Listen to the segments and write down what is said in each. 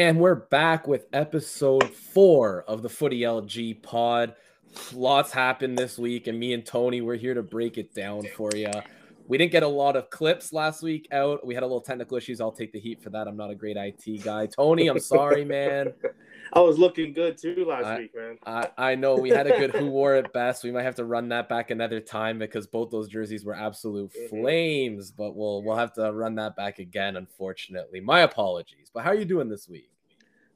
And we're back with episode four of the Footy LG pod. Lots happened this week, and me and Tony, we're here to break it down for you. We didn't get a lot of clips last week out. We had a little technical issues. I'll take the heat for that. I'm not a great IT guy. Tony, I'm sorry, man. I was looking good too last I, week, man. I, I know we had a good who wore it best. We might have to run that back another time because both those jerseys were absolute Mhm. flames, but we'll we'll have to run that back again, unfortunately. My apologies. But how are you doing this week?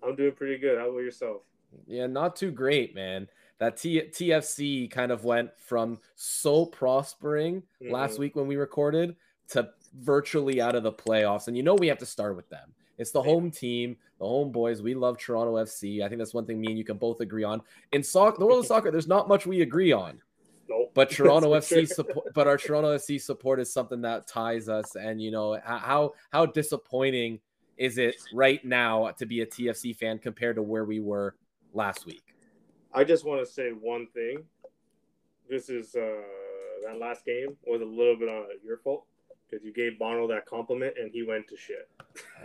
I'm doing pretty good. How about yourself? Yeah, not too great, man. That T- TFC kind of went from so prospering last Mhm. week when we recorded to virtually out of the playoffs. And you know we have to start with them. It's the home team, the home boys. We love Toronto FC. I think that's one thing me and you can both agree on. In soccer, the world of soccer, there's not much we agree on. Nope. But Toronto FC sure. support, but our Toronto FC support is something that ties us. And you know how how disappointing is it right now to be a TFC fan compared to where we were last week? I just want to say one thing. This is uh that last game was a little bit on your fault because you gave Bono that compliment and he went to shit.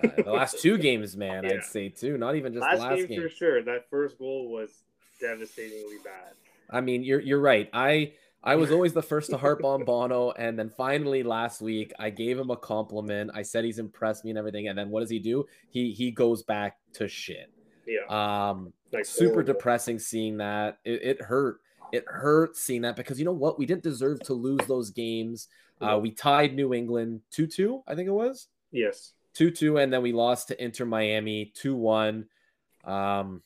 Uh, the last two games, man, Yeah. I'd say too. Not even just last, the last game, game. for sure. That first goal was devastatingly bad. I mean, you're you're right. I I was always the first to harp on Bono, and then finally last week I gave him a compliment. I said he's impressed me and everything, and then what does he do? He he goes back to shit. Yeah, Um, like super horrible. depressing seeing that. It, it hurt. It hurt seeing that because you know what? We didn't deserve to lose those games. Uh, we tied New England 2 2, I think it was. Yes. 2 2, and then we lost to Inter Miami 2 1. Um,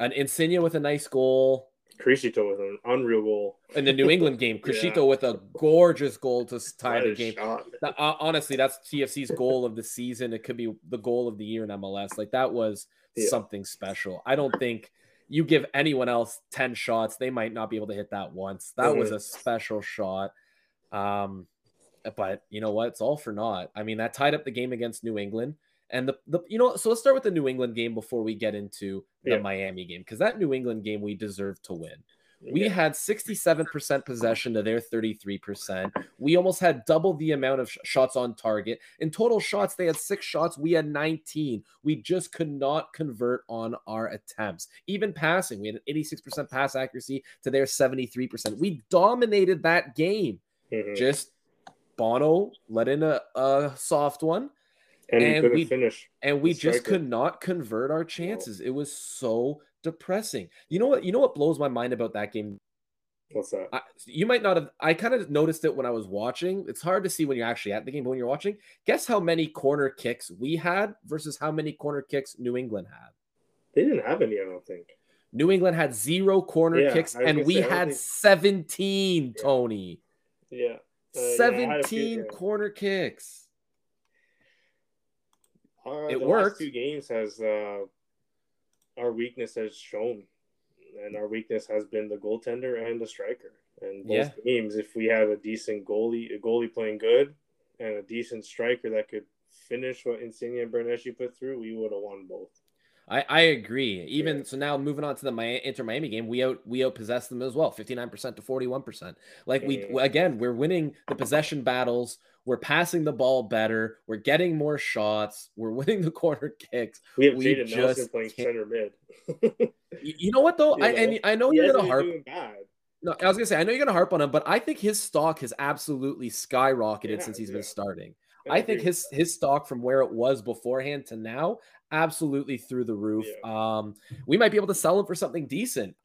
an Insigne with a nice goal. Crescito with an unreal goal. In the New England game, Yeah. Crescito with a gorgeous goal to tie the game. That- uh, honestly, that's TFC's goal of the season. It could be the goal of the year in MLS. Like that was Yeah. something special. I don't think you give anyone else 10 shots, they might not be able to hit that once. That was Mhm. a special shot. Um, but you know what? It's all for naught. I mean, that tied up the game against New England. And the, the you know, so let's start with the New England game before we get into the Yeah. Miami game because that New England game we deserved to win. We had 67% possession to their 33%. We almost had double the amount of sh- shots on target. In total shots, they had six shots. We had 19. We just could not convert on our attempts. Even passing, we had an 86% pass accuracy to their 73%. We dominated that game. Mhm. Just Bono let in a, a soft one, and, and we- finish. and we just striker. could not convert our chances. It was so depressing. You know what? You know what blows my mind about that game What's that? I, you might not have. I kind of noticed it when I was watching. It's hard to see when you're actually at the game, but when you're watching, guess how many corner kicks we had versus how many corner kicks New England had. They didn't have any, I don't think. New England had zero corner Yeah, kicks, and we had think- 17. Yeah. Tony, Yeah. Uh, yeah, I had a few, 17 yeah. corner kicks. Uh, It the worked. Last two games has uh, our weakness has shown, and our weakness has been the goaltender and the striker. And both Yeah. games, if we have a decent goalie, a goalie playing good, and a decent striker that could finish what Insigne and Bernardeschi put through, we would have won both. I, I agree. Even Yeah. so, now moving on to the Mi- Inter Miami game, we out we out possessed them as well, fifty nine percent to forty one percent. Like we again, we're winning the possession battles. We're passing the ball better. We're getting more shots. We're winning the corner kicks. We have We Jaden Nelson playing can't- center mid. You, you know what though? I You and? I know he you're gonna harp. No, I was gonna say I know you're gonna harp on him, but I think his stock has absolutely skyrocketed Yeah, since he's yeah. been starting. I I think his his stock from where it was beforehand to now absolutely through the roof. Yeah. Um, we might be able to sell him for something decent.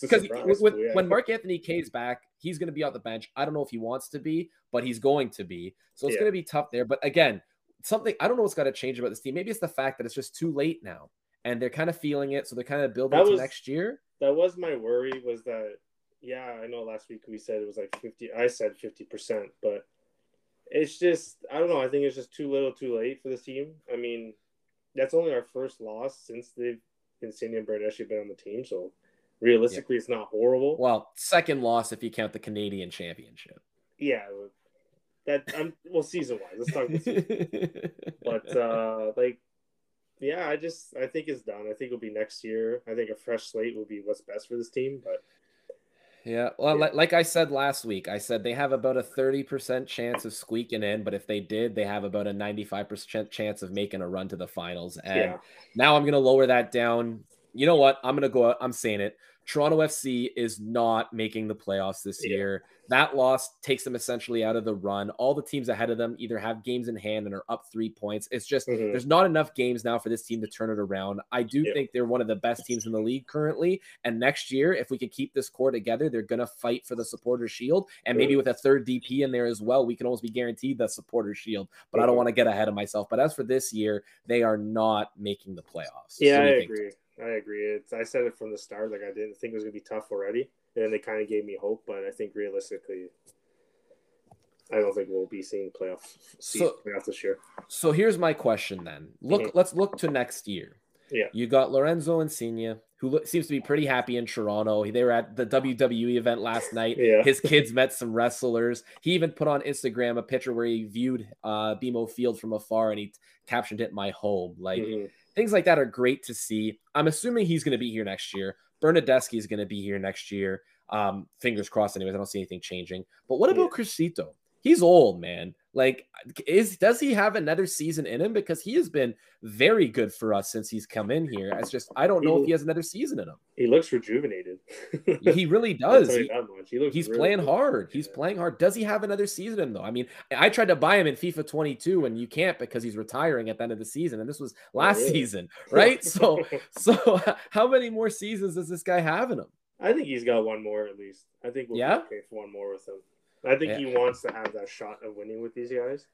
Because surprise, with, but yeah. when Mark-Anthony Kaye's back, he's going to be out the bench. I don't know if he wants to be, but he's going to be. So it's Yeah. going to be tough there. But again, something I don't know what's got to change about this team. Maybe it's the fact that it's just too late now, and they're kind of feeling it. So they're kind of building That to was- next year. that was my worry was that yeah i know last week we said it was like 50 i said 50% but it's just i don't know i think it's just too little too late for this team i mean that's only our first loss since they've Insigne and Bernardeschi been on the team so realistically it's not horrible Well, second loss if you count the Canadian Championship. yeah that i'm well season wise let's talk this season. but uh like yeah i just i think it's done i think it'll be next year i think a fresh slate will be what's best for this team but Yeah. Well, yeah. like I said last week, I said they have about a 30% chance of squeaking in, but if they did, they have about a 95% chance of making a run to the finals. And yeah. now I'm going to lower that down. You know what? I'm going to go out. I'm saying it. Toronto FC is not making the playoffs this yeah. year. That loss takes them essentially out of the run. All the teams ahead of them either have games in hand and are up three points. It's just mm-hmm. there's not enough games now for this team to turn it around. I do yeah. think they're one of the best teams in the league currently. And next year, if we can keep this core together, they're going to fight for the supporter shield. And maybe with a third DP in there as well, we can almost be guaranteed the supporter shield. But mm-hmm. I don't want to get ahead of myself. But as for this year, they are not making the playoffs. Yeah, I agree. I agree. It's, I said it from the start. Like I didn't think it was gonna be tough already, and then they kind of gave me hope. But I think realistically, I don't think we'll be seeing playoffs so, playoff this year. So here's my question then. Look, mm-hmm. let's look to next year. Yeah, you got Lorenzo Insigne, who lo- seems to be pretty happy in Toronto. They were at the WWE event last night. yeah. His kids met some wrestlers. He even put on Instagram a picture where he viewed uh, BMO Field from afar and he captioned it "My home." Like. Mm-hmm Things like that are great to see. I'm assuming he's going to be here next year. Bernardeschi is going to be here next year. Um, fingers crossed, anyways. I don't see anything changing. But what about yeah. He's old, man. Like, is does he have another season in him? Because he has been very good for us since he's come in here. It's just I don't know he, if he has another season in him. He looks rejuvenated. he really does. He, he he's really playing good. hard. He's yeah. playing hard. Does he have another season in him though? I mean, I tried to buy him in FIFA 22, and you can't because he's retiring at the end of the season, and this was oh, last oh, season, right? so, so how many more seasons does this guy have in him? I think he's got one more at least. I think we'll yeah? okay for one more with him. I think yeah. he wants to have that shot of winning with these guys.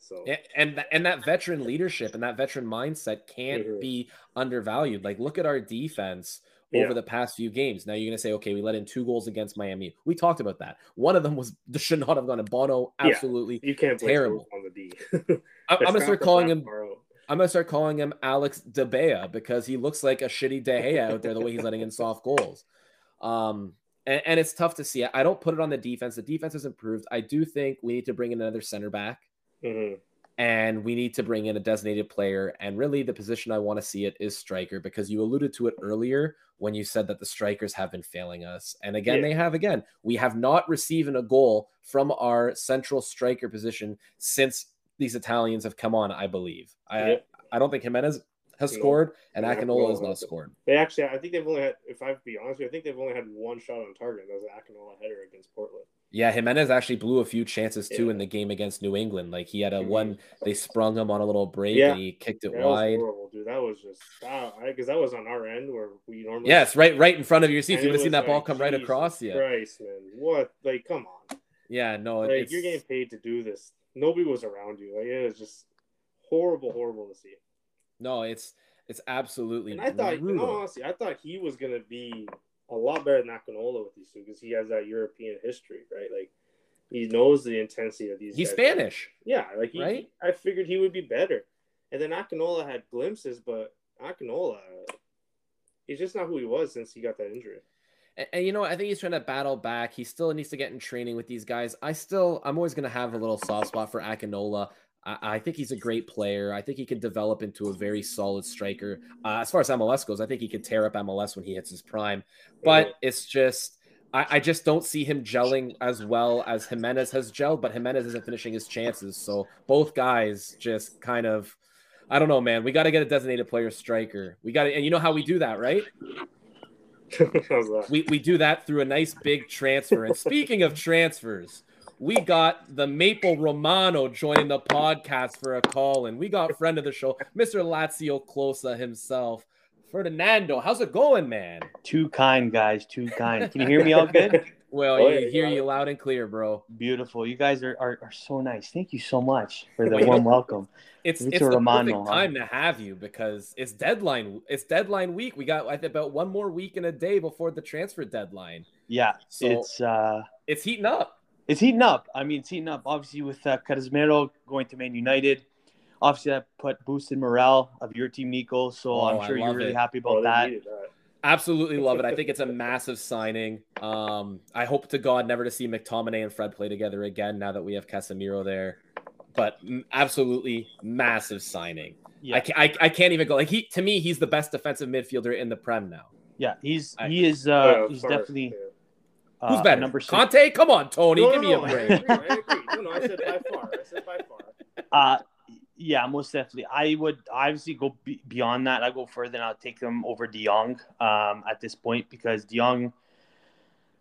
So and and that veteran leadership and that veteran mindset can't mm-hmm. be undervalued. Like look at our defense over yeah. the past few games. Now you're gonna say, okay, we let in two goals against Miami. We talked about that. One of them was should not have gone to Bono. Absolutely, yeah. you can't terrible on the D. I'm gonna start calling him. I'm gonna start calling him Alex DeBea because he looks like a shitty De Gea out there the way he's letting in soft goals. Um, and, and, it's tough to see. I don't put it on the defense. The defense has improved. I do think we need to bring in another center back. Mm-hmm. And we need to bring in a designated player. And really, the position I want to see it is striker because you alluded to it earlier when you said that the strikers have been failing us. And again, yeah. they have again. We have not received a goal from our central striker position since these Italians have come on, I believe. I, yeah. I don't think Jimenez has scored, and no, Akinola has not scored. They actually, I think they've only had, if I be honest with you, I think they've only had one shot on target. That was an Akinola header against Portland. Yeah, Jimenez actually blew a few chances too yeah. in the game against New England. Like he had a one, they sprung him on a little break yeah. and he kicked it that wide. Was horrible, dude. That was just because that was on our end where we normally. Yes, right, right in front of your seat. You would have seen that like, ball come right across you. Christ, man, what? Like, come on. Yeah, no, like you're getting paid to do this. Nobody was around you. Like it was just horrible, horrible to see. No, it's it's absolutely. And I thought, honestly, I thought he was gonna be a lot better than Akinola with these two because he has that European history, right? Like he knows the intensity of these. He's Spanish. Yeah, like he, right. I figured he would be better, and then Akinola had glimpses, but Akinola, he's just not who he was since he got that injury. And, and, you know, I think he's trying to battle back. He still needs to get in training with these guys. I still, I'm always going to have a little soft spot for Akinola. I, I think he's a great player. I think he can develop into a very solid striker. Uh, as far as MLS goes, I think he could tear up MLS when he hits his prime. But it's just. I, I, just don't see him gelling as well as Jimenez has gelled, but Jimenez isn't finishing his chances. So both guys just kind of, I don't know, man. We got to get a designated player striker. We got to, and you know how we do that, right? we we do that through a nice big transfer. And speaking of transfers, we got the Maple Romano joining the podcast for a call, and we got friend of the show, Mr. LazioKlose himself. Ferdinando, how's it going, man? Too kind, guys. Too kind. Can you hear me all good? well, oh, you hear you loud and clear, bro. Beautiful. You guys are, are, are so nice. Thank you so much for the warm welcome. It's it's the Romano, perfect time to have you because it's deadline. It's deadline week. We got I think about one more week and a day before the transfer deadline. Yeah, so it's uh, it's heating up it's heating up. I mean, it's heating up. Obviously, with uh, Casemiro going to Man United, obviously that put boosted morale of your team, Nico. So oh, I'm sure you're really it. happy about oh, that. that. Absolutely love it. I think it's a massive signing. Um, I hope to God never to see McTominay and Fred play together again now that we have Casemiro there. But absolutely massive signing. Yeah. I, can't, I, I can't even go like he to me he's the best defensive midfielder in the Prem now. Yeah, he's he is uh, he's definitely Uh, Who's better? Number six. Kanté? Come on, Tony. No, give no, me no, a break. I agree, I agree. No, no, I said by far. I said by far. Uh, yeah, most definitely. I would obviously go be- beyond that. I go further and I'll take them over De Jong um, at this point because De Jong,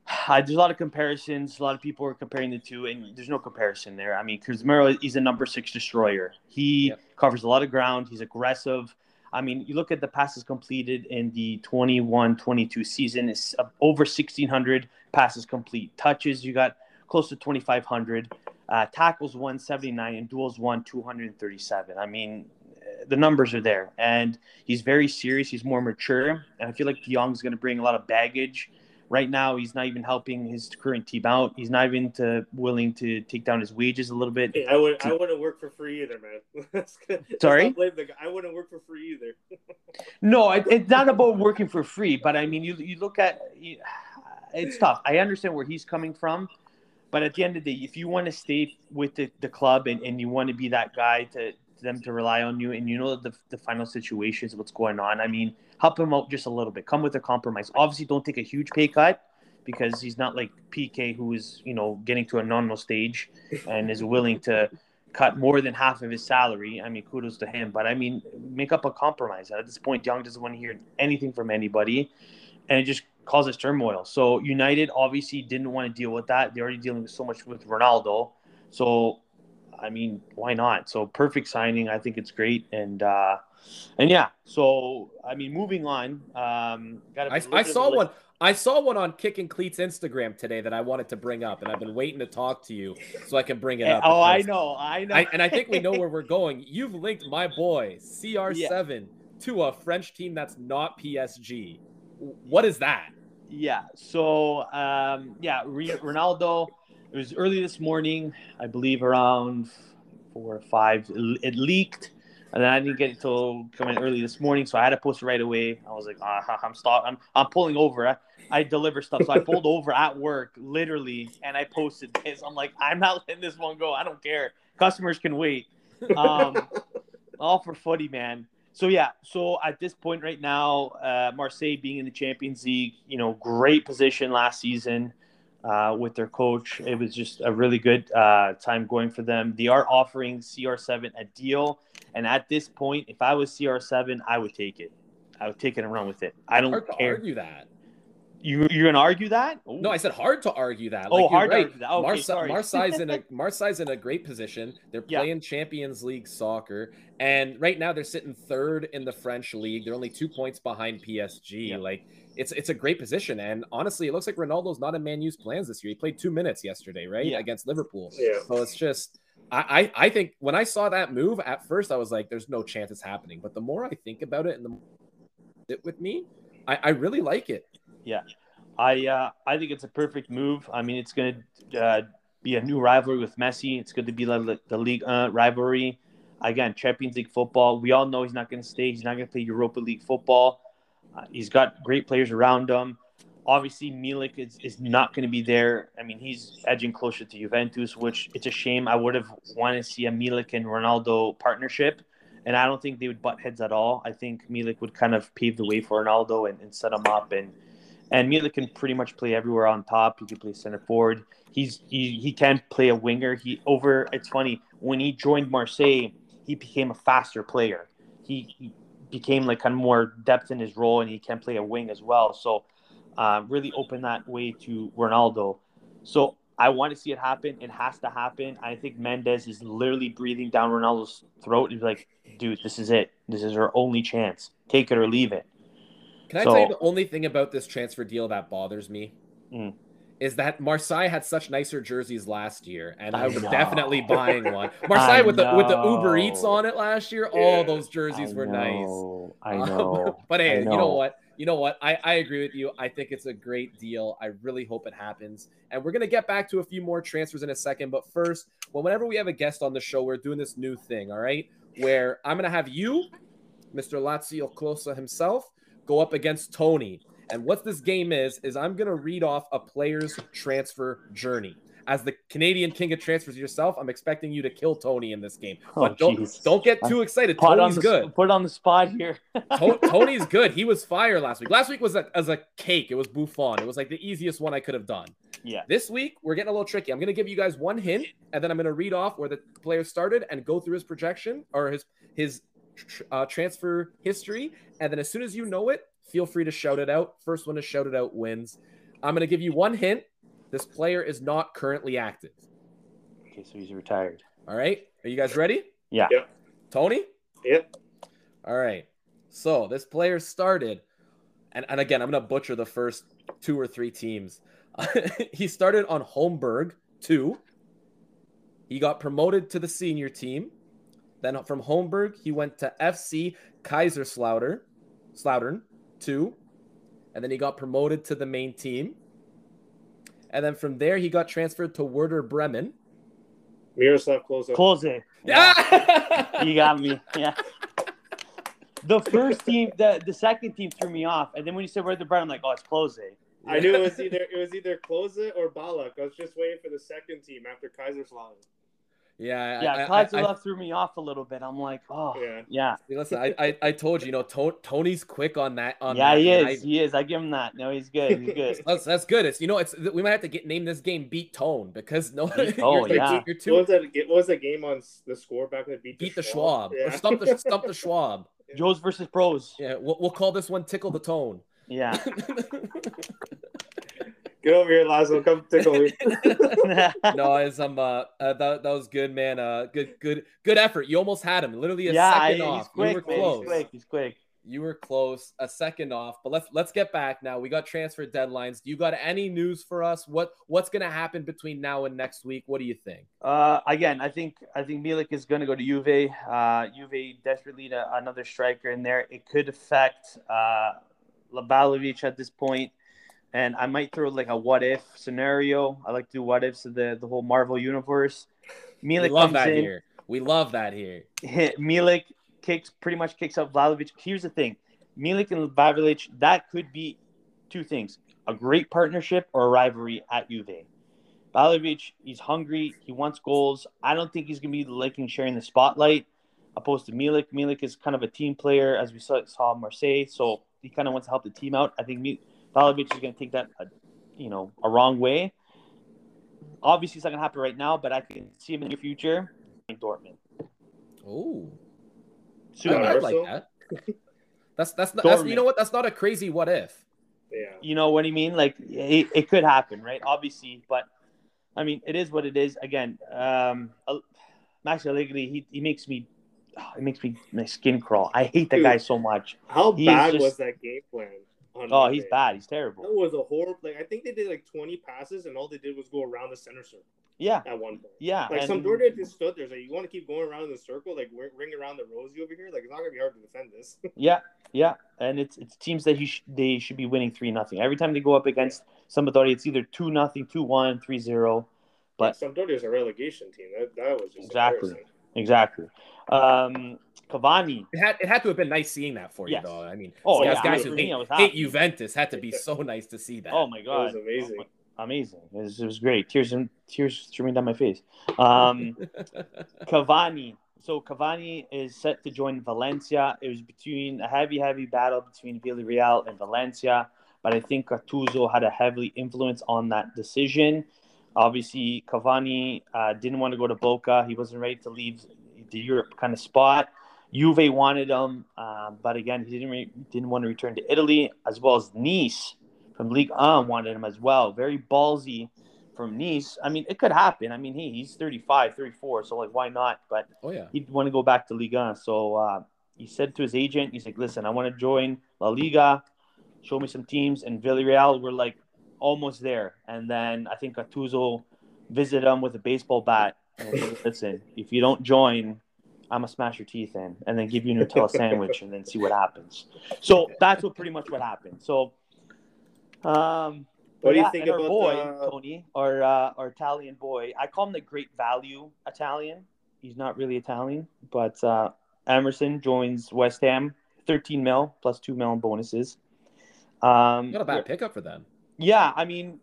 uh, there's a lot of comparisons. A lot of people are comparing the two, and there's no comparison there. I mean, Casemiro, he's a number six destroyer. He yep. covers a lot of ground. He's aggressive. I mean, you look at the passes completed in the 21 22 season, it's over 1,600 passes complete. Touches, you got close to 2,500. Uh, tackles 179 and duels won 237. I mean, the numbers are there, and he's very serious. He's more mature, and I feel like Jong's going to bring a lot of baggage. Right now, he's not even helping his current team out. He's not even to, willing to take down his wages a little bit. Hey, I would to... I wouldn't work for free either, man. Sorry, I wouldn't work for free either. no, it, it's not about working for free, but I mean, you you look at it's tough. I understand where he's coming from, but at the end of the day, if you want to stay with the, the club and, and you want to be that guy to, to them to rely on you and you know the, the final situations, what's going on, I mean, help him out just a little bit. Come with a compromise. Obviously, don't take a huge pay cut because he's not like Piqué, who is, you know, getting to a nominal stage and is willing to cut more than half of his salary. I mean, kudos to him. But I mean, make up a compromise. At this point, Jong doesn't want to hear anything from anybody. And it just causes turmoil. So United obviously didn't want to deal with that. They're already dealing with so much with Ronaldo. So I mean, why not? So perfect signing. I think it's great. And uh and yeah, so I mean moving on. Um I, I saw one I saw one on Kickin Cleats Instagram today that I wanted to bring up, and I've been waiting to talk to you so I can bring it up. Oh, I know, I know. I, and I think we know where we're going. You've linked my boy CR7 yeah. to a French team that's not PSG. What is that? Yeah. So um, yeah, Ronaldo. It was early this morning, I believe, around four or five. It leaked, and then I didn't get it till coming early this morning, so I had to post it right away. I was like, uh, I'm stop. I'm I'm pulling over. I, I deliver stuff, so I pulled over at work, literally, and I posted this. I'm like, I'm not letting this one go. I don't care. Customers can wait. Um, all for footy, man so yeah, so at this point right now, uh, Marseille being in the Champions League, you know, great position last season uh, with their coach. It was just a really good uh, time going for them. They are offering CR7 a deal, and at this point, if I was CR7, I would take it. I would take it and run with it. I don't Hard care. argue that. You you're gonna argue that? Ooh. No, I said hard to argue that. Like, oh, hard right. to argue that. Okay, Marse- sorry. Marseille's in a Marseille's in a great position. They're playing yeah. Champions League soccer, and right now they're sitting third in the French league. They're only two points behind PSG. Yeah. Like it's it's a great position, and honestly, it looks like Ronaldo's not in Man U's plans this year. He played two minutes yesterday, right, yeah. against Liverpool. Yeah. So it's just. I, I think when I saw that move at first, I was like, "There's no chance it's happening." But the more I think about it, and the more it with me, I, I really like it. Yeah, I uh, I think it's a perfect move. I mean, it's going to uh, be a new rivalry with Messi. It's going to be like the league uh, rivalry. Again, Champions League football. We all know he's not going to stay. He's not going to play Europa League football. Uh, he's got great players around him. Obviously, Milik is, is not going to be there. I mean, he's edging closer to Juventus, which it's a shame. I would have wanted to see a Milik and Ronaldo partnership, and I don't think they would butt heads at all. I think Milik would kind of pave the way for Ronaldo and, and set him up and – and Milik can pretty much play everywhere on top. He can play center forward. He's he, he can play a winger. He over. It's funny when he joined Marseille, he became a faster player. He, he became like kind of more depth in his role, and he can play a wing as well. So uh, really open that way to Ronaldo. So I want to see it happen. It has to happen. I think Mendes is literally breathing down Ronaldo's throat. He's like, dude, this is it. This is our only chance. Take it or leave it. Can I so, tell you the only thing about this transfer deal that bothers me? Mm. Is that Marseille had such nicer jerseys last year, and I, I was definitely buying one. Marseille with the with the Uber Eats on it last year. All those jerseys I were know. nice. I know. Um, but hey, know. you know what? You know what? I, I agree with you. I think it's a great deal. I really hope it happens. And we're gonna get back to a few more transfers in a second. But first, well, whenever we have a guest on the show, we're doing this new thing. All right, where I'm gonna have you, Mr. LazioKlose himself go up against Tony. And what this game is, is I'm going to read off a player's transfer journey. as the Canadian king of transfers yourself, I'm expecting you to kill Tony in this game. Oh, But don't don't get too excited. Put Tony's the, good. Put it on the spot here. To- Tony's good. He was fire last week. Last week was a, as a cake. It was Buffon. It was like the easiest one I could have done. yeah. This week we're getting a little tricky. I'm going to give you guys one hint, and then I'm going to read off where the player started and go through his projection or his his tr- uh, transfer history. And then as soon as you know it, feel free to shout it out. First one to shout it out wins. I'm going to give you one hint. This player is not currently active. Okay, so he's retired. All right. Are you guys ready? Yeah. Yep. Tony? Yep. All right. So this player started, and, and again, I'm going to butcher the first two or three teams. he started on Homburg 2. He got promoted to the senior team. Then from Homburg, he went to FC Kaiserslautern, Slautern 2. And then he got promoted to the main team. And then from there, he got transferred to Werder Bremen. Miroslav Klose. Close it. Yeah. You got me. Yeah. The first team, the, the second team threw me off, and then when you said Werder Bremen, I'm like, oh, it's close. I knew it was either it was either Klose or Ballack. I was just waiting for the second team after Kaiserslautern. Yeah, Yeah, I, I, I, threw me off a little bit. I'm like, oh, Yeah. yeah, Hey, Listen, I, I, I told you, you know, to- Tony's quick on that. On yeah, that, he is, I- he is. I give him that. No, he's good. He's good. that's, that's good. It's you know, it's we might have to get name this game beat tone because no, Beat you're, Tone, you're, yeah. you're What was that? What was that game on the score back then? Beat, beat the Schwab Yeah. or stump the stump the Schwab. Joes versus pros. Yeah, we'll, we'll call this one tickle the tone. Yeah. Get over here, Lazo. Come tickle me. no, as I'm uh, uh that, that was good, man. Uh, good good good effort. You almost had him. Literally a yeah, I- second he's off. quick, you were man. close. He's quick. He's quick. You were close. A second off. But let's let's get back now. We got transfer deadlines. Do you got any news for us? What what's gonna happen between now and next week? What do you think? Uh, again, I think I think Milik is going to go to Juve. Uh, Juve desperately need a, another striker in there. It could affect uh, Vlahovic at this point, and I might throw like a what if scenario. I like to do what ifs of the the whole Marvel universe. We Milik love comes that in. here. We love that here. Milik kicks pretty much kicks up Vlahovic. Here's the thing: Milik and Vlahovic that could be two things: a great partnership or a rivalry at Juve. Vlahovic, he's hungry. He wants goals. I don't think he's gonna be liking sharing the spotlight, opposed to Milik. Milik is kind of a team player, as we saw, saw Marseille, so he kind of wants to help the team out. I think Mi- Vlahovic is gonna take that, uh, you know, a wrong way. Obviously, it's not gonna happen right now, but I can see him in the future in Dortmund. Oh, Soon. I, I like Universal? that. That's that's not, that's you know what? That's not a crazy what if. Yeah. You know what I mean? Like it, it could happen, right? Obviously, but I mean, it is what it is. Again, um, Al- Max Allegri, he, he makes me, it makes me my skin crawl. I hate that Dude. guy so much. How He's bad just- was that game plan? Oh, he's bad. He's terrible. That was a horrible. Like I think they did like twenty passes, and all they did was go around the center circle Yeah, at one point. yeah. Like and- some Sampdoria just stood there. Like you want to keep going around in the circle, like ring, around the rosy over here. Like it's not gonna be hard to defend this. Yeah, yeah, and it's it's teams that he sh- they should be winning three nothing every time they go up against somebody. It's either two nothing, two one, three zero. But- Sampdoria is a relegation team. That, that was just Exactly. Embarrassing. Exactly. Um, Cavani. It had it had to have been nice seeing that for you, Yes. though. I mean, Oh, guys, yeah, guys who hate, hate. Juventus had to be so nice to see that. Oh my god, was amazing. Oh my- amazing! It was, it was great. Tears and tears streaming down my face. Um, Cavani. So Cavani is set to join Valencia. It was between a heavy, heavy battle between Villarreal and Valencia, but I think Gattuso had a heavily influence on that decision. Obviously, Cavani uh, didn't want to go to Boca. He wasn't ready to leave the Europe kind of spot. Juve wanted him, um, but again, he didn't re- didn't want to return to Italy, as well as Nice from Ligue 1 wanted him as well. Very ballsy from Nice. I mean, it could happen. I mean, he, he's 35, 34, so like, why not? But oh yeah. he'd want to go back to Liga. So uh, he said to his agent, he's like, listen, I want to join La Liga. Show me some teams. And Villarreal were like almost there. And then I think Gattuso visited him with a baseball bat. And said, listen, if you don't join, I'm gonna smash your teeth in, and then give you a Nutella sandwich, and then see what happens. So that's what pretty much what happened. So, um, What do you yeah, think and our about boy the- Tony, our uh, our Italian boy? I call him the great value Italian. He's not really Italian, but uh, Emerson joins West Ham, 13 mil plus two mil in bonuses. Um, Not a bad pickup for them. Yeah, I mean,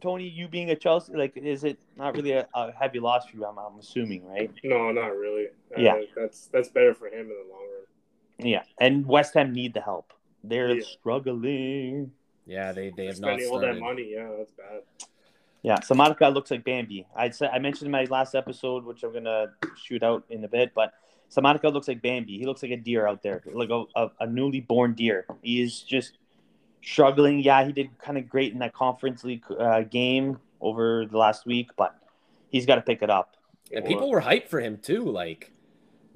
Tony, you being a Chelsea, like, is it not really a, a heavy loss for you? I'm, I'm assuming, right? No, not really. Uh, Yeah. that's that's better for him in the long run. Yeah, and West Ham need the help. They're Yeah. struggling. Yeah, they they have not Spending all that money, yeah, that's bad. Yeah, Scamacca looks like Bambi. I said I mentioned in my last episode, which I'm gonna shoot out in a bit, but Scamacca looks like Bambi. He looks like a deer out there, like a, a, a newly born deer. He is just struggling. Yeah, he did kind of great in that conference league uh, game over the last week, but he's got to pick it up. And people were hyped for him too. Like,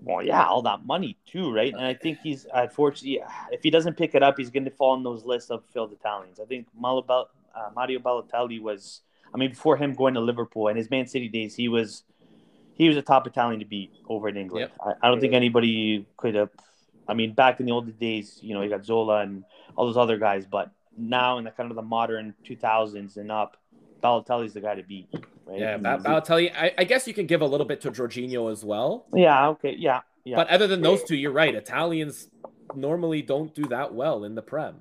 Well, yeah, all that money too, right? And I think he's unfortunately, if he doesn't pick it up, he's going to fall on those lists of failed Italians. I think Malo uh, Mario Balotelli was, I mean, before him going to Liverpool and his Man City days, he was, he was a top Italian to beat over in England. Yep. I, I don't think anybody could have. I mean, back in the old days, you know, you got Zola and all those other guys, but now in the kind of the modern 2000s and up, Balotelli's the guy to beat. Right? yeah, Ba- Balotelli. I, I guess you can give a little bit to Jorginho as well. yeah, okay, yeah, yeah. But other than those two, you're right. Italians normally don't do that well in the Prem.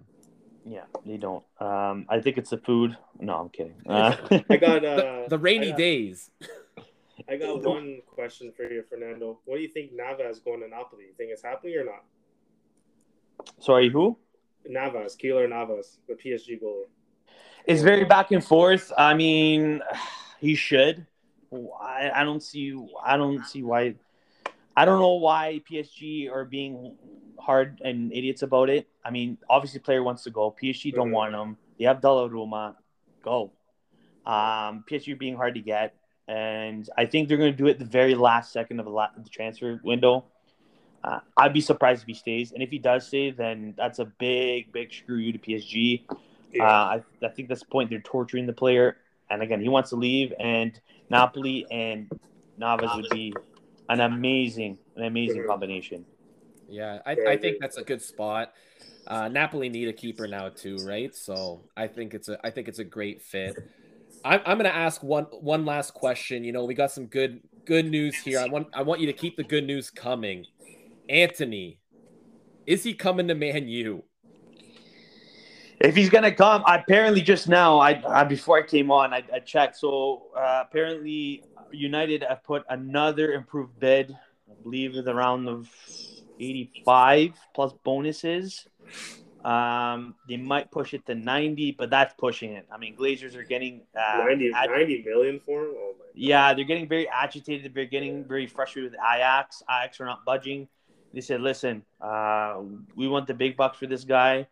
Yeah, they don't. Um, I think it's the food. No, I'm kidding. Uh, I got The, uh, the rainy got, days. I got one question for you, Fernando. What do you think Navas going to Napoli? You think it's happening or not? sorry, who? Navas, Keylor Navas, the PSG goalie. It's very back and forth. I mean, he should. I, I don't see. I don't see why. I don't know why PSG are being hard and idiots about it. I mean, obviously, player wants to go. PSG don't Mhm. want him. They have Donnarumma. Go. Um, PSG being hard to get, and I think they're going to do it the very last second of the, transfer window. Uh, I'd be surprised if he stays, and if he does stay, then that's a big, big screw you to PSG. Yeah. Uh, I, I think that's the point. They're torturing the player, and again, he wants to leave. And Napoli and Navas would be an amazing, an amazing combination. Yeah, I, I think that's a good spot. Uh, Napoli need a keeper now too, right? So I think it's a I think it's a great fit. I'm, I'm gonna ask one one last question. You know, we got some good good news here. I want I want you to keep the good news coming. Antony, is he coming to Man U? If he's gonna come, apparently just now, I, I before I came on, I, I checked. So uh, apparently, United have put another improved bid. I believe in the of eighty-five plus bonuses. Um, they might push it to ninety, but that's pushing it. I mean, Glazers are getting uh, 90, ag- 90 million for him? Oh my Yeah, they're getting very agitated. They're getting very frustrated with Ajax. Ajax are not budging. They said, "Listen, uh, we want the big bucks for this guy.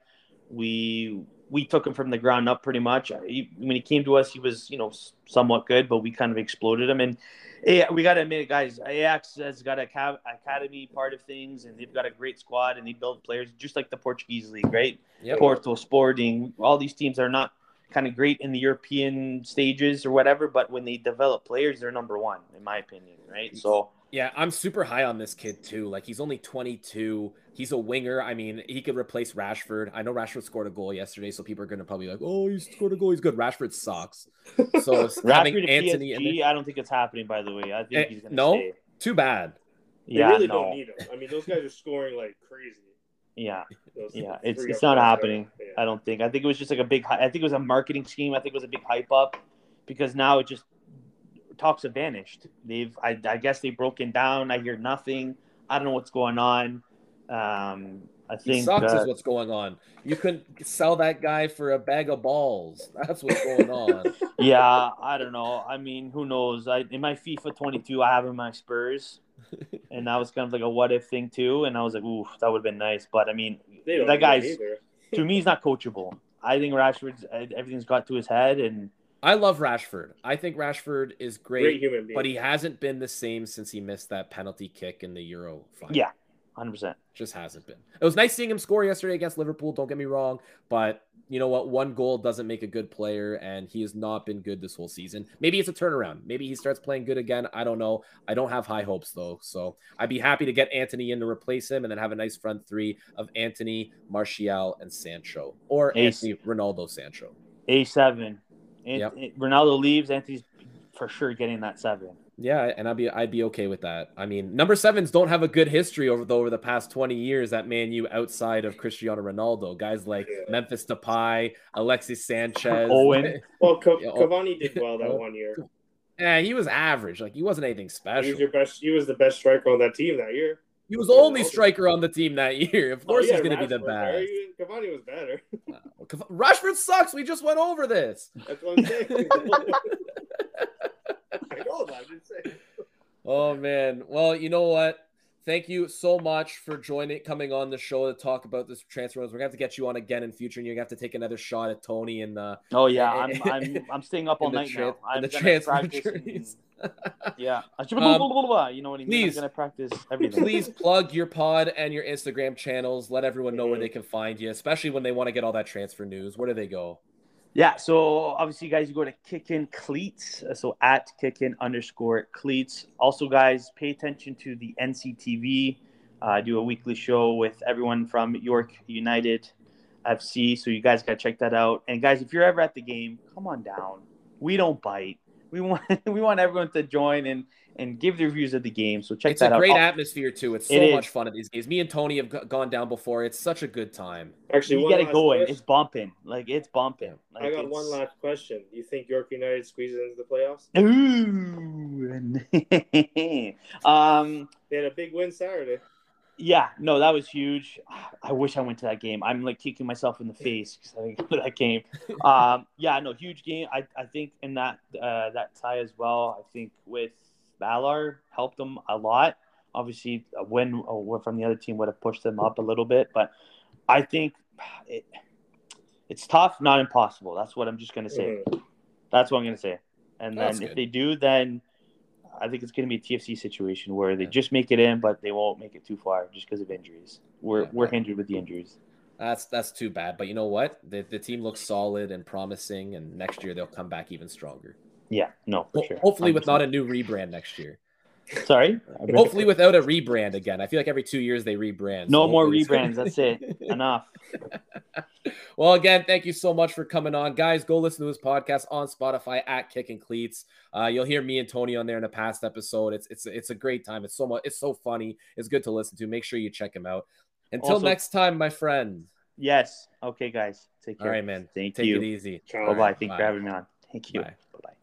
We we took him from the ground up pretty much. Uh, he, when he came to us, he was you know somewhat good, but we kind of exploded him. And yeah, we got to admit, guys, Ajax has got a ca- academy part of things, and they've got a great squad, and they build players just like the Portuguese league, right? Yep. Porto, Sporting, all these teams are not kind of great in the European stages or whatever, but when they develop players, they're number one, in my opinion, right? So Yeah, I'm super high on this kid too. Like he's only 22. He's a winger. I mean, he could replace Rashford. I know Rashford scored a goal yesterday, so people are going to probably be like, "Oh, he scored a goal. He's good." Rashford sucks. So having Rashford to Antony in there, PSG, I don't think it's happening. By the way, I think Eh, he's going to no? stay. too bad. They Yeah, really no, don't need him. I mean, those guys are scoring like crazy. yeah, Those yeah. It's it's not happening. yeah. I don't think. I think it was just like a big. I think it was a marketing scheme. I think it was a big hype up because now it just talks have vanished. They've. I, I guess they've broken down. I hear nothing. I don't know what's going on. Um, I He think. sucks uh, is what's going on. You couldn't sell that guy for a bag of balls. That's what's going on. yeah, I don't know. I mean, who knows? I in my FIFA 22, I have in my Spurs, and that was kind of like a what if thing too. And I was like, ooh, that would have been nice. But I mean, that need guy's to me, he's not coachable. I think Rashford's everything's got to his head, and I love Rashford. I think Rashford is Great great, human being. but he hasn't been the same since he missed that penalty kick in the Euro final. yeah, hundred percent. just hasn't been. It was nice seeing him score yesterday against Liverpool. Don't get me wrong, but you know what? One goal doesn't make a good player, and he has not been good this whole season. Maybe it's a turnaround. Maybe he starts playing good again. I don't know. I don't have high hopes though, so I'd be happy to get Antony in to replace him, and then have a nice front three of Antony, Martial, and Sancho, or Ace. Antony, Ronaldo, Sancho. A seven. And Yep. Ronaldo leaves. Antony's for sure getting that seven. Yeah, and I'd be I'd be okay with that. I mean, number sevens don't have a good history over the over the past twenty years at Man U outside of Cristiano Ronaldo. Guys like Yeah. Memphis Depay, Alexis Sanchez, Owen. Well, Ca- Yeah, oh. Cavani did well that one year. Yeah, he was average. Like he wasn't anything special. He special. was your best. He was the best striker on that team that year. He was the only striker on the team that year. Of oh, course, Oh, yeah, he's going to be the Rashford, best. right? Cavani was better. Uh, Rashford sucks. We just went over this. That's what I'm saying. I know that. I'm just saying. Oh man. Well, you know what? Thank you so much for joining, coming on the show to talk about this transfer. We're gonna have to get you on again in future, and you're gonna have to take another shot at Tony and uh, Oh yeah, I'm I'm I'm staying up all night tran- now. I'm the transfer practice journeys. and- yeah, you Um, know what I mean. please. I'm gonna practice everything. Please plug your pod and your Instagram channels. Let everyone know where they can find you, especially when they want to get all that transfer news. Where do they go? Yeah, so obviously, you guys, you go to Kickin Cleats, uh, so at Kickin underscore Cleats. Also, guys, pay attention to the NCTV. Uh, I do a weekly show with everyone from York United FC, so you guys got to check that out. And guys, if you're ever at the game, come on down. We don't bite. We want we want everyone to join and and give their views of the game. So check It's that out. It's a out. great Oh, atmosphere too. It's so It is. much fun at these games. Me and Tony have g- gone down before. It's such a good time. Actually, you one get it going. question. It's bumping. Like it's bumping. Like, I got it's- one last question. Do You think York United squeezes into the playoffs? Ooh. um. They had a big win Saturday. Yeah, no, that was huge. I wish I went to that game. I'm like kicking myself in the face because I didn't go to that game. Um, yeah, no, huge game. I, I think in that uh, that tie as well. I think with Valar helped them a lot. Obviously, a win from the other team would have pushed them up a little bit, but I think it, it's tough, not impossible. That's what I'm just gonna say. Mhm. That's what I'm gonna say. And then That's if good. they do, then I think it's gonna be a TFC situation where they Yeah. just make it in, but they won't make it too far just because of injuries. We're Yeah. we're hindered with the injuries. That's that's too bad. But you know what? The, the team looks solid and promising, and next year they'll come back even stronger. Yeah, no, for Ho- sure. Hopefully, with not a new rebrand next year. sorry. Hopefully, without a rebrand again. I feel like every two years they rebrand. no so more rebrands. That's it. Enough. well, again, thank you so much for coming on, guys. Go listen to his podcast on Spotify at Kickin Cleats. Uh, you'll hear me and Tony on there in a past episode. It's it's it's a great time. It's so much. It's so funny. It's good to listen to. Make sure you check him out. Until Also- next time, my friend. Yes. Okay, guys. Take care. All right, man. Thank Take you. it easy. Ciao. Bye bye. Thank you for having me on. Thank you. Bye. Bye bye.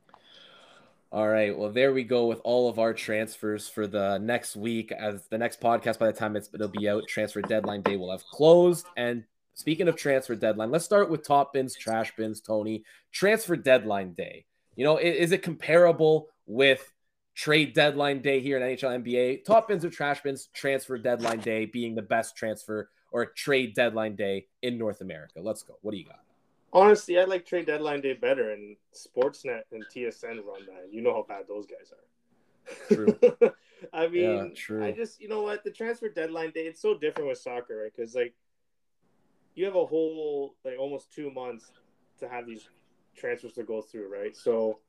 All right. Well, there we go with all of our transfers for the next week. As the next podcast, by the time it's it'll be out, transfer deadline day will have closed. And speaking of transfer deadline, let's start with top bins, trash bins. Tony, transfer deadline day. You know, is, it comparable with trade deadline day here in NHL NBA? Top bins or trash bins? Transfer deadline day being the best transfer or trade deadline day in North America. Let's go. What do you got? Honestly, I like trade deadline day better, and Sportsnet and TSN run that. You know how bad those guys are. True. I mean, true. I just you know what the transfer deadline day. It's so different with soccer, right? Because like you have a whole like almost two months to have these transfers to go through, right? So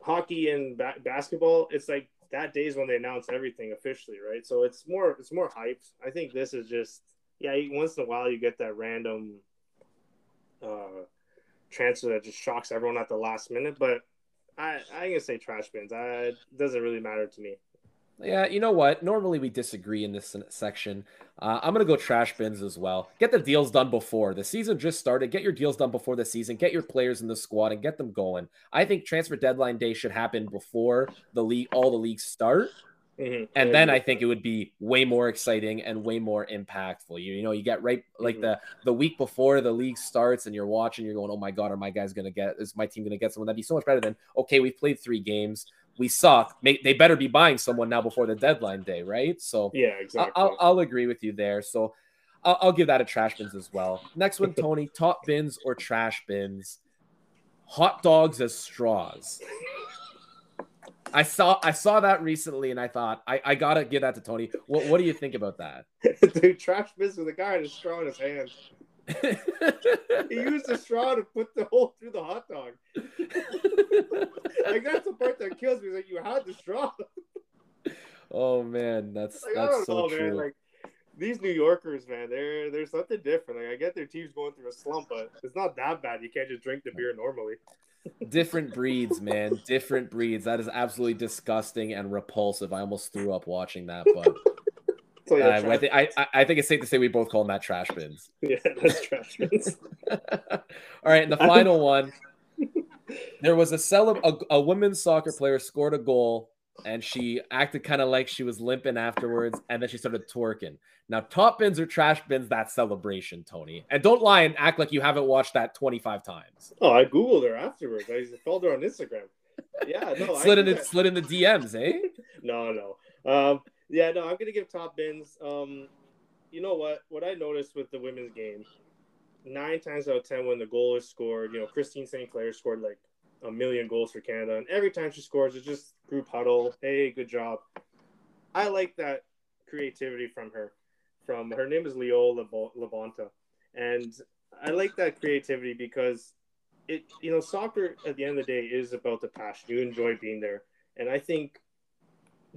hockey and ba- basketball, it's like that day is when they announce everything officially, right? So it's more it's more hyped. I think this is just yeah. Once in a while, you get that random uh, transfer that just shocks everyone at the last minute, but. I I gonna say trash bins. I, it doesn't really matter to me. Yeah, you know what? Normally we disagree in this section. Uh, I'm gonna go trash bins as well. Get the deals done before the season just started. Get your deals done before the season. Get your players in the squad and get them going. I think transfer deadline day should happen before the league, all the leagues start, Mhm. and then I think it would be way more exciting and way more impactful. You, you know, you get right like Mhm. the the week before the league starts, and you're watching. You're going, "Oh my god, are my guys gonna get? Is my team gonna get someone?" That'd be so much better than okay, we've played three games we suck. They better be buying someone now before the deadline day, right? So yeah, I- exactly. I'll, I'll agree with you there. So I'll, I'll give that a trash bins as well. Next one, Tony, top bins or trash bins? Hot dogs as straws. I saw I saw that recently, and I thought I, I gotta give that to Tony. What what do you think about that? Dude, trash bins with a guy had a straw in his hand. He used the straw to put the hole through the hot dog. Like that's the part that kills me. Is like you had the straw. oh man, that's Like I that's don't so know, true. man. Like these New Yorkers, man, they're there's something different. Like I get their team's going through a slump, but it's not that bad. You can't just drink the beer normally. Different breeds, man. Different breeds. That is absolutely disgusting and repulsive. I almost threw up watching that, but So, yeah, uh, I, think, I, I- think it's safe to say we both call them that trash bins. yeah, that's trash bins. All right, and the final one. There was a cele- a, a women's soccer player scored a goal and she acted kind of like she was limping afterwards and then she started twerking. Now, top bins or trash bins, that celebration, Tony. And don't lie and act like you haven't watched that 25 times. Oh, I googled her afterwards. I followed her on Instagram. Yeah, no, I slid in slid in the DMs, eh? no, no. Um, yeah, no, I'm gonna give top bins. Um, you know what? What I noticed with the women's game, nine times out of ten, when the goal is scored, you know, Christine Sinclair scored like a million goals for Canada, and every time she scores, it's just group huddle. Hey, good job. I like that creativity from her. From her name is Leo Labonta, and I like that creativity because it, you know, soccer at the end of the day is about the passion. You enjoy being there, and I think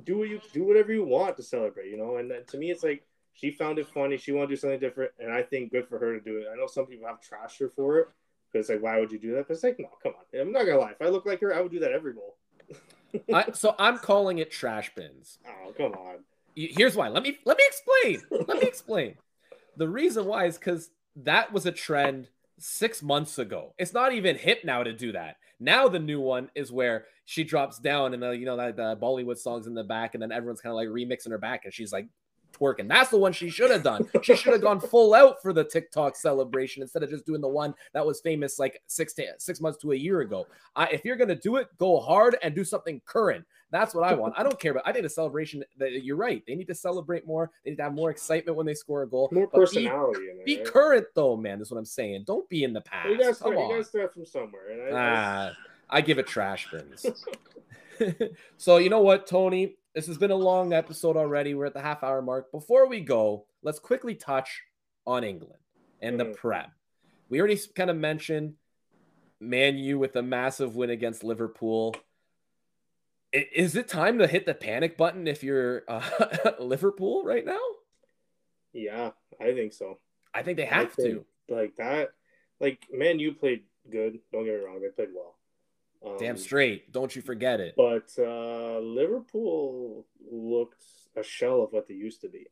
do what you do whatever you want to celebrate, you know. And to me, it's like she found it funny. She wanted to do something different, and I think good for her to do it. I know some people have trashed her for it because like, why would you do that? But it's like, no, come on. I'm not gonna lie. If I look like her, I would do that every goal. I, so I'm calling it trash bins. Oh, come on. Here's why. Let me let me explain. Let me explain. The reason why is because that was a trend six months ago. It's not even hip now to do that. Now the new one is where she drops down and the you know that the Bollywood songs in the back, and then everyone's kind of like remixing her back, and she's like twerking. That's the one she should have done. She should have gone full out for the TikTok celebration instead of just doing the one that was famous like six to six months to a year ago. I, if you're gonna do it, go hard and do something current. That's what I want. I don't care, but I think the celebration. That you're right. They need to celebrate more. They need to have more excitement when they score a goal. More But be- personality there. Be, right? current though, man. That's what I'm saying. Don't be in the past. You guys Come start, you guys start from somewhere, and I, I, Ah, I give it trash bins. so you know what, Tony? This has been a long episode already. We're at the half hour mark. Before we go, let's quickly touch on England and the Mhm. Prem. We already kind of mentioned Man U with a massive win against Liverpool. Is it time to hit the panic button if you're uh, Liverpool right now? yeah, I think so. I think they have think, to. like that. Like man, you played good. Don't get me wrong, they played well. Um, Damn straight. Don't you forget it. But uh, Liverpool looked a shell of what they used to be.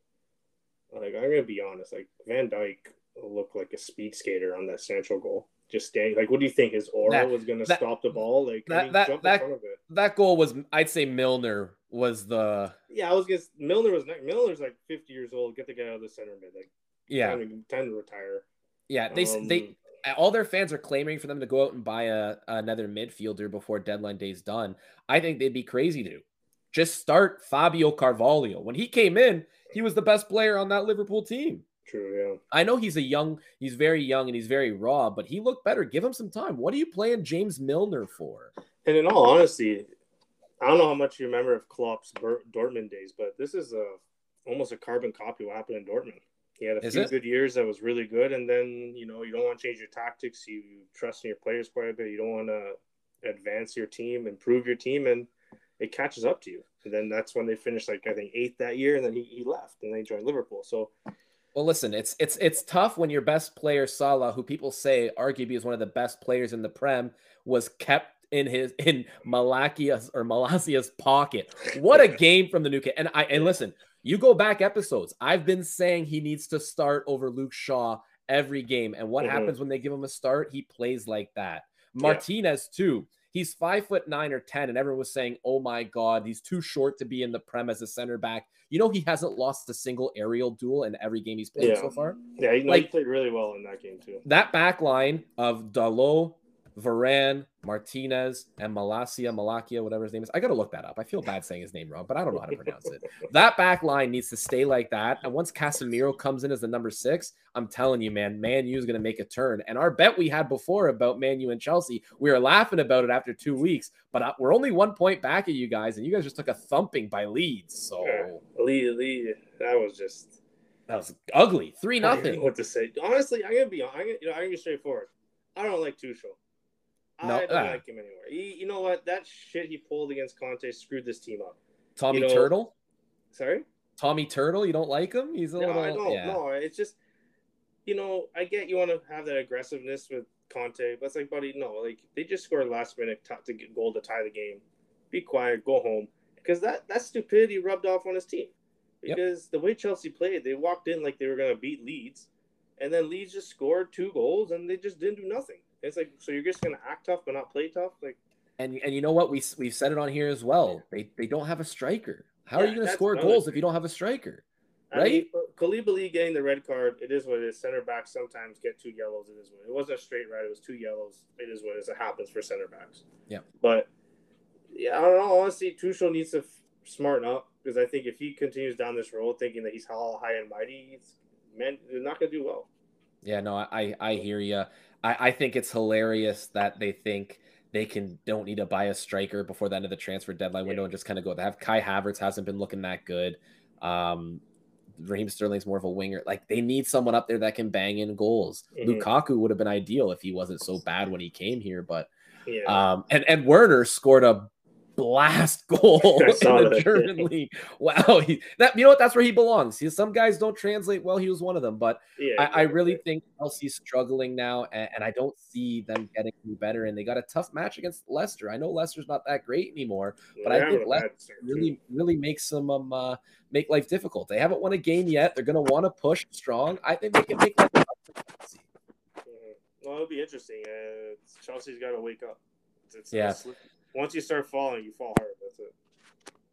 Like I'm gonna be honest, like Van Dijk looked like a speed skater on that central goal. Just standing, like, what do you think? His aura That- was gonna that- stop the ball? Like, that- and he that- that- in front of it. That goal was, I'd say, Milner was the Yeah, I was gonna. Milner was Milner's like 50 years old. Get the guy out of the center mid. Like, yeah, time to, time to retire. yeah. They Um, they all their fans are clamoring for them to go out and buy a another midfielder before deadline day's done. I think they'd be crazy to just start Fabio Carvalho. When he came in, he was the best player on that Liverpool team. True. Yeah. I know he's a young, he's very young and he's very raw, but he looked better. Give him some time. What are you playing James Milner for? And in all honesty, I don't know how much you remember of Klopp's Bur- Dortmund days, but this is a almost a carbon copy of what happened in Dortmund. He had a Is few it? good years that was really good, and then you know you don't want to change your tactics. You trust in your players quite a bit. You don't want to advance your team, improve your team, and it catches up to you. And then that's when they finished like I think eighth that year, and then he, he left and they joined Liverpool. So Well, listen, it's it's it's tough when your best player Salah, who people say arguably is one of the best players in the Prem, was kept in his in Malakia's or Malacia's pocket. What a game from the new kid! And I and listen, you go back episodes. I've been saying he needs to start over Luke Shaw every game. And what Mhm. happens when they give him a start? He plays like that. Yeah. Martinez too. He's five foot nine or ten, and everyone was saying, "Oh my God, he's too short to be in the prem as a center back." You know, he hasn't lost a single aerial duel in every game he's played Yeah. so far. yeah, he, Like- he played really well in that game too. That back line of Dalot, Varane, Martinez, and Malacia, Malakia, whatever his name is. I got to look that up. I feel bad saying his name wrong, but I don't know how to pronounce it. That back line needs to stay like that. And once Casemiro comes in as the number six, I'm telling you, man, Man U is going to make a turn. And our bet we had before about Man U and Chelsea, we were laughing about it after two weeks, but uh, we're only one point back at you guys, and you guys just took a thumping by Leeds. So Yeah. Lee, Lee, that was just that was ugly. Three I don't even know nothing. what to say. Honestly, I'm gonna be. I'm gonna, you know, I'm gonna be straightforward. I don't like Tuchel. No, I don't ah. like him anymore. He, you know what? That shit he pulled against Conte screwed this team up. Tommy You know- Turtle. Sorry. Tommy Turtle, you don't like him? He's a No, little. I don't. yeah. No, it's just, you know, I get you want to have that aggressiveness with Conte. But it's like, buddy, no, like they just scored last minute to get goal to tie the game. Be quiet, go home, because that that stupidity rubbed off on his team. Because yep. the way Chelsea played, they walked in like they were gonna beat Leeds, and then Leeds just scored two goals and they just didn't do nothing. It's like so you're just gonna act tough but not play tough, like. And and you know what we we've said it on here as well. They they don't have a striker. How yeah, are you going to score goals if you don't have a striker? Right? I mean, Koulibaly getting the red card, it is what it is. Center backs sometimes get two yellows. It is what it wasn't a straight red. It was two yellows. It is what it is. It happens for center backs. Yeah. But yeah, I don't know. Honestly, Tuchel needs to smarten up because I think if he continues down this road thinking that he's all high and mighty, he's man, they're not going to do well. Yeah, no, I I hear you. I I think it's hilarious that they think they can don't need to buy a striker before the end of the transfer deadline window yeah. and just kind of go. They have Kai Havertz hasn't been looking that good. Um, Raheem Sterling's more of a winger. Like they need someone up there that can bang in goals. Mm-hmm. Lukaku would have been ideal if he wasn't so bad when he came here, but yeah. um, and and Werner scored a blast goal in the German league. Wow, he, that you know what? That's where he belongs. He, some guys don't translate well. He was one of them, but yeah, I, I, really think Chelsea's struggling now, and, and, I don't see them getting any better. And they got a tough match against Leicester. I know Leicester's not that great anymore, but I think Leicester really, really makes them um, uh, make life difficult. They haven't won a game yet. They're going to want to push strong. I think they can make. Life mm-hmm. Well, it'll be interesting. Uh, Chelsea's got to wake up. It's, it's yeah once you start falling, you fall hard. That's it.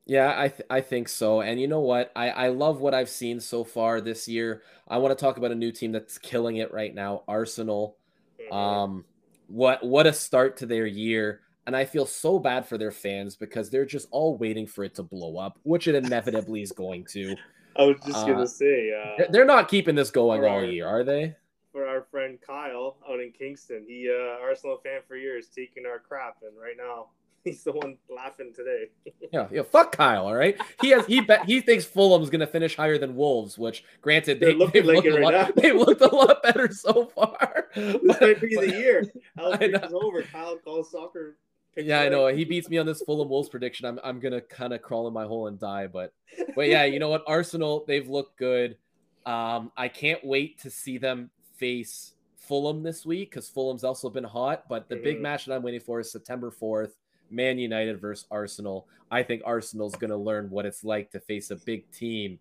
Yeah, I th- I think so. And you know what? I I love what I've seen so far this year. I want to talk about a new team that's killing it right now, Arsenal. Mm-hmm. Um what what a start to their year. And I feel so bad for their fans because they're just all waiting for it to blow up, which it inevitably is going to. I was just uh, gonna say, uh, they're not keeping this going all year, are they? For our friend Kyle out in Kingston, he uh, Arsenal fan for years, taking our crap, and right now he's the one laughing today. yeah, yeah. Fuck Kyle. All right. He has he bet he thinks Fulham's gonna finish higher than Wolves, which granted they look like looked a right lot, they looked a lot better so far. This might be the year. is over. Kyle calls soccer. Yeah, I know. He beats me on this Fulham Wolves prediction. I'm I'm gonna kind of crawl in my hole and die, but but yeah, you know what? Arsenal they've looked good. Um, I can't wait to see them face Fulham this week because Fulham's also been hot. But the mm-hmm. big match that I'm waiting for is September 4th. Man United versus Arsenal. I think Arsenal's going to learn what it's like to face a big team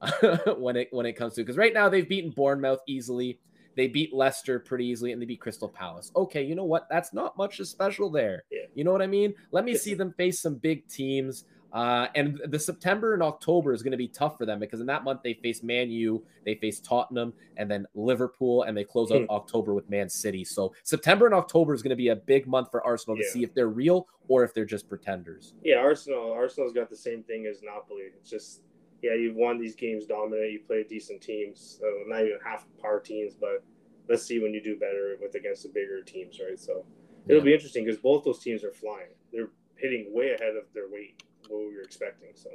when it when it comes to because right now they've beaten Bournemouth easily. They beat Leicester pretty easily and they beat Crystal Palace. Okay, you know what? That's not much special there. Yeah. You know what I mean? Let me see them face some big teams. Uh, and the September and October is going to be tough for them because in that month they face Man U, they face Tottenham, and then Liverpool, and they close out hmm. October with Man City. So September and October is going to be a big month for Arsenal yeah. to see if they're real or if they're just pretenders. Yeah, Arsenal. Arsenal's got the same thing as Napoli. It's just yeah, you've won these games dominant. You play decent teams, so not even half par teams, but let's see when you do better with against the bigger teams, right? So it'll yeah. be interesting because both those teams are flying. They're hitting way ahead of their weight what we were expecting. So,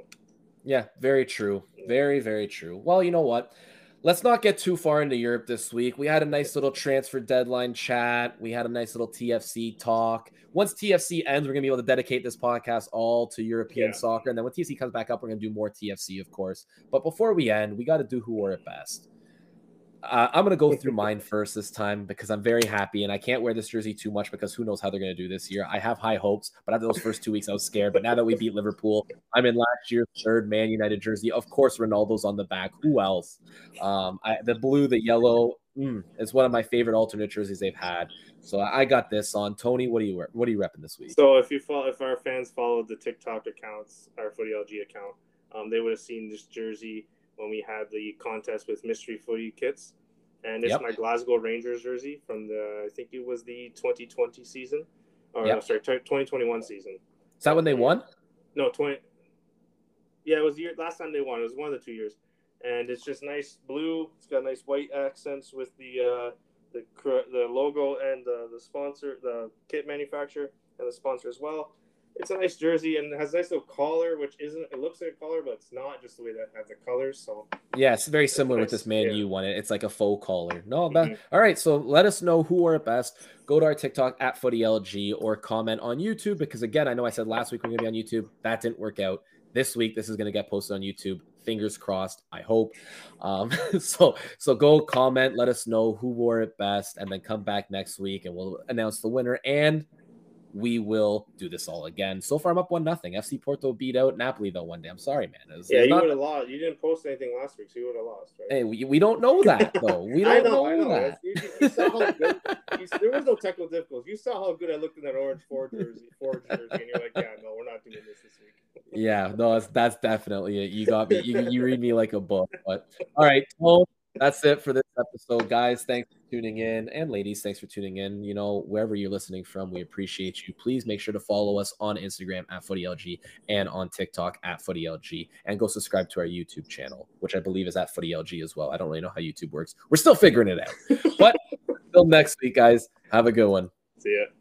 yeah, very true. Very, very true. Well, you know what? Let's not get too far into Europe this week. We had a nice little transfer deadline chat. We had a nice little TFC talk. Once TFC ends, we're going to be able to dedicate this podcast all to European yeah. soccer. And then when TFC comes back up, we're going to do more TFC, of course. But before we end, we got to do who wore it best. Uh, I'm going to go through mine first this time because I'm very happy and I can't wear this jersey too much because who knows how they're going to do this year. I have high hopes, but after those first two weeks, I was scared. But now that we beat Liverpool, I'm in last year's third Man United jersey. Of course, Ronaldo's on the back. Who else? Um, I, the blue, the yellow. Mm, it's one of my favorite alternate jerseys they've had. So I got this on. Tony, what do you what are you repping this week? So if you follow, if our fans followed the TikTok accounts, our Footy LG account, um, they would have seen this jersey when we had the contest with mystery footy kits and it's yep. my Glasgow Rangers jersey from the I think it was the 2020 season, or yep. no, sorry, 2021 season. Is that when they won? No, 20. Yeah, it was the year last time they won. It was one of the two years, and it's just nice blue. It's got nice white accents with the uh, the the logo and the the sponsor, the kit manufacturer, and the sponsor as well it's a nice jersey and it has a nice little collar, which isn't. It looks like a collar, but it's not. Just the way that it has the colors. So yeah, it's very similar nice. with this Man yeah. one. It's like a faux collar. No, mm-hmm. all right. So let us know who wore it best. Go to our TikTok at FootyLG or comment on YouTube because again, I know I said last week we're gonna be on YouTube. That didn't work out. This week, this is gonna get posted on YouTube. Fingers crossed. I hope. Um, so so go comment, let us know who wore it best, and then come back next week and we'll announce the winner and we will do this all again. So far, I'm up one nothing. FC Porto beat out Napoli though one day. I'm sorry, man. Was, yeah, you not... would have lost. You didn't post anything last week, so you would have lost. Right? Hey, we, we don't know that though. We don't know, know, know, that. You, you saw how good, you, there was no technical difficulties. You saw how good I looked in that orange four jersey, four jersey, and you're like, yeah, no, we're not doing this this week. yeah, no, that's that's definitely it. You got me. You, you read me like a book. But all right, Tone, that's it for this episode, guys. Thanks for tuning in. And ladies, thanks for tuning in. You know, wherever you're listening from, we appreciate you. Please make sure to follow us on Instagram at FootyLG and on TikTok at FootyLG. And go subscribe to our YouTube channel, which I believe is at FootyLG as well. I don't really know how YouTube works. We're still figuring it out. but until next week, guys, have a good one. See ya.